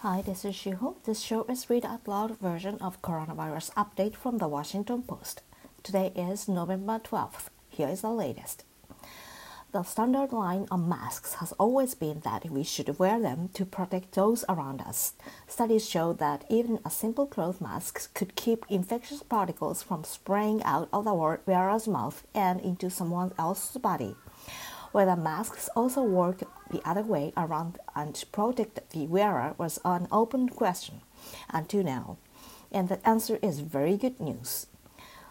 Hi, this is Shiho. This show is read out loud version of coronavirus update from the Washington Post. Today is November 12th. Here is the latest. The standard line on masks has always been that we should wear them to protect those around us. Studies show that even a simple cloth mask could keep infectious particles from spraying out of the wearer's mouth and into someone else's body. Whether masks also work the other way around and protect the wearer was an open question until now, and the answer is very good news.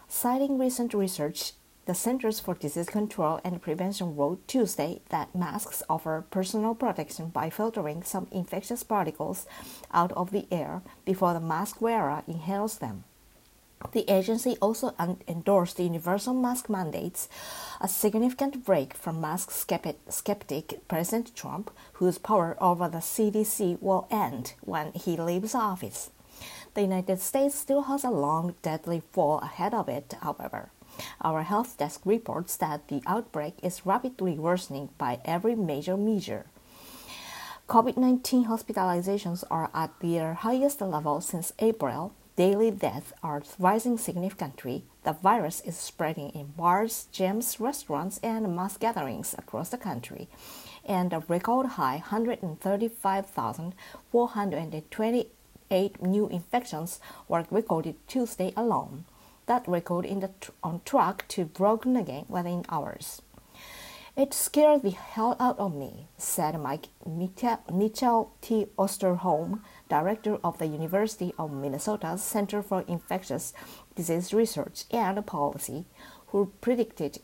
Citing recent research, the Centers for Disease Control and Prevention wrote Tuesday that masks offer personal protection by filtering some infectious particles out of the air before the mask wearer inhales them. The agency also endorsed the universal mask mandates, a significant break from mask skeptic President Trump, whose power over the CDC will end when he leaves office. The United States still has a long, deadly fall ahead of it, however. Our health desk reports that the outbreak is rapidly worsening by every major measure. COVID 19 hospitalizations are at their highest level since April, daily deaths are rising significantly, the virus is spreading in bars, gyms, restaurants, and mass gatherings across the country, and a record high 135,428 new infections were recorded Tuesday alone. That record is on track to broken again within hours. It scared the hell out of me, said Mike Mitchell T. Osterholm, director of the University of Minnesota's Center for Infectious Disease Research and Policy, who predicted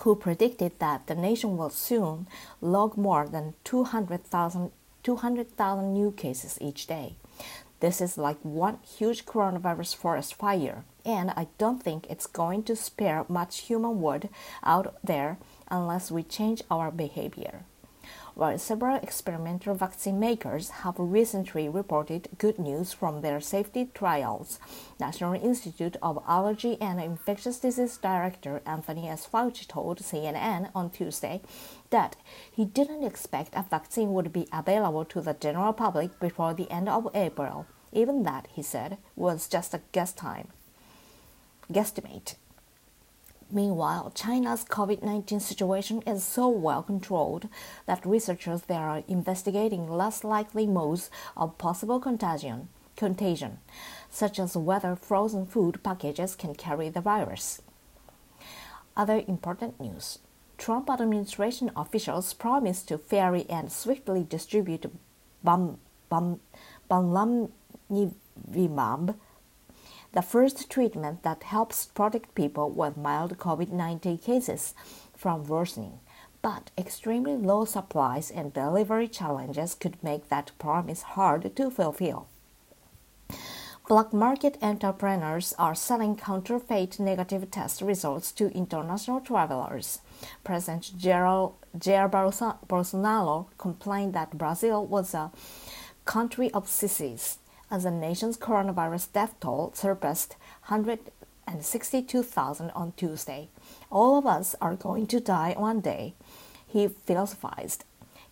who predicted that the nation will soon log more than 200,000 200,000 new cases each day. This is like one huge coronavirus forest fire, and I don't think it's going to spare much human wood out there unless we change our behavior while several experimental vaccine makers have recently reported good news from their safety trials. National Institute of Allergy and Infectious Disease Director Anthony S. Fauci told CNN on Tuesday that he didn't expect a vaccine would be available to the general public before the end of April. Even that, he said, was just a guess time. Guesstimate. Meanwhile, China's COVID 19 situation is so well controlled that researchers there are investigating less likely modes of possible contagion, contagion, such as whether frozen food packages can carry the virus. Other important news Trump administration officials promised to fairly and swiftly distribute bam, the first treatment that helps protect people with mild COVID 19 cases from worsening. But extremely low supplies and delivery challenges could make that promise hard to fulfill. Black market entrepreneurs are selling counterfeit negative test results to international travelers. President Jair Bolsonaro complained that Brazil was a country of sissies as the nation's coronavirus death toll surpassed 162,000 on Tuesday. All of us are going to die one day, he philosophized.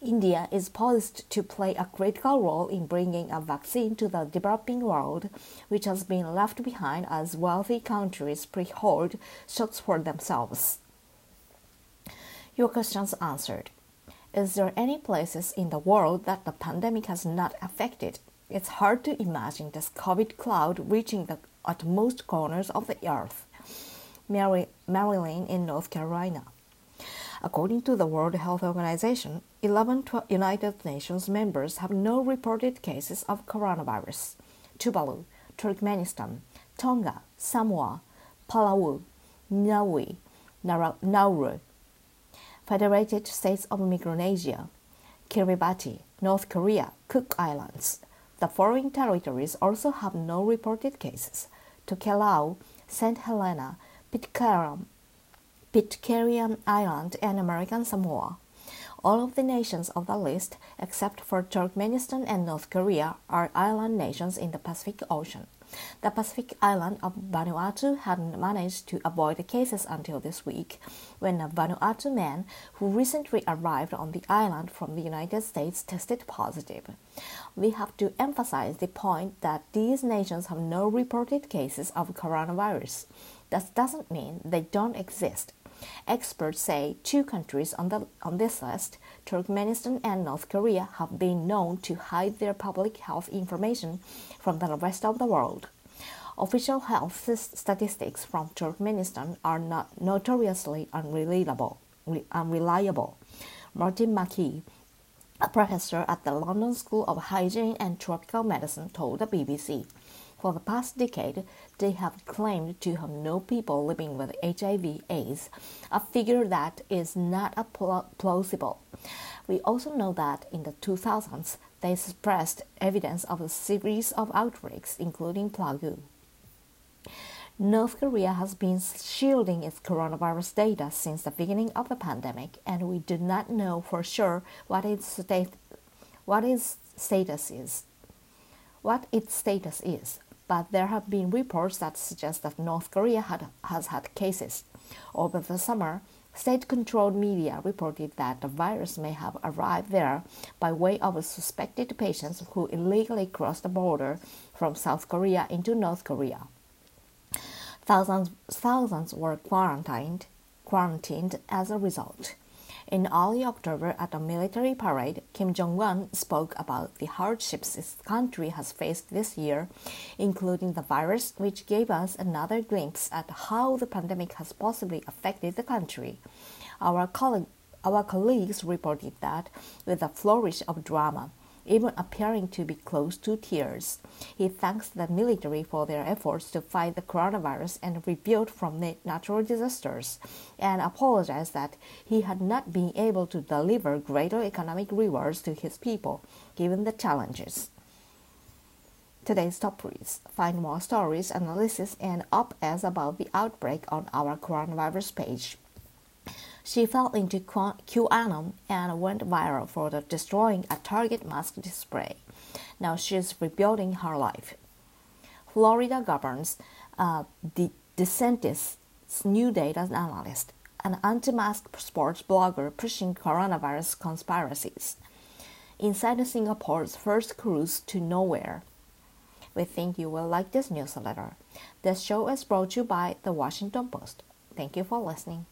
India is poised to play a critical role in bringing a vaccine to the developing world, which has been left behind as wealthy countries pre-hold shots for themselves. Your questions answered. Is there any places in the world that the pandemic has not affected? It's hard to imagine this COVID cloud reaching the utmost corners of the earth. Mary, Maryland in North Carolina. According to the World Health Organization, 11 United Nations members have no reported cases of coronavirus. Tuvalu, Turkmenistan, Tonga, Samoa, Palau, Niue, Nauru, Federated States of Micronesia, Kiribati, North Korea, Cook Islands, the foreign territories also have no reported cases. Tokelau, St. Helena, Pitcairn, Pitcairn Island, and American Samoa. All of the nations of the list, except for Turkmenistan and North Korea, are island nations in the Pacific Ocean. The Pacific island of Vanuatu hadn't managed to avoid the cases until this week, when a Vanuatu man who recently arrived on the island from the United States tested positive. We have to emphasize the point that these nations have no reported cases of coronavirus. That doesn't mean they don't exist. Experts say two countries on, the, on this list, Turkmenistan and North Korea, have been known to hide their public health information from the rest of the world. Official health statistics from Turkmenistan are not notoriously unreliable. unreliable. Martin McKee, a professor at the London School of Hygiene and Tropical Medicine, told the BBC. For the past decade, they have claimed to have no people living with HIV/AIDS, a figure that is not plausible. We also know that in the 2000s, they suppressed evidence of a series of outbreaks, including plague. North Korea has been shielding its coronavirus data since the beginning of the pandemic, and we do not know for sure what its, state, what its status is. What its status is but there have been reports that suggest that North Korea had, has had cases. Over the summer, state controlled media reported that the virus may have arrived there by way of suspected patients who illegally crossed the border from South Korea into North Korea. Thousands, thousands were quarantined, quarantined as a result. In early October at a military parade, Kim Jong un spoke about the hardships his country has faced this year, including the virus, which gave us another glimpse at how the pandemic has possibly affected the country. Our, our colleagues reported that, with a flourish of drama, even appearing to be close to tears. He thanks the military for their efforts to fight the coronavirus and rebuild from the natural disasters, and apologized that he had not been able to deliver greater economic rewards to his people, given the challenges. Today's top reads. Find more stories, analysis, and op-eds about the outbreak on our coronavirus page. She fell into QAnon and went viral for destroying a Target mask display. Now she's rebuilding her life. Florida governs uh, De- DeSantis' new data analyst, an anti-mask sports blogger pushing coronavirus conspiracies. Inside Singapore's first cruise to nowhere. We think you will like this newsletter. This show is brought to you by The Washington Post. Thank you for listening.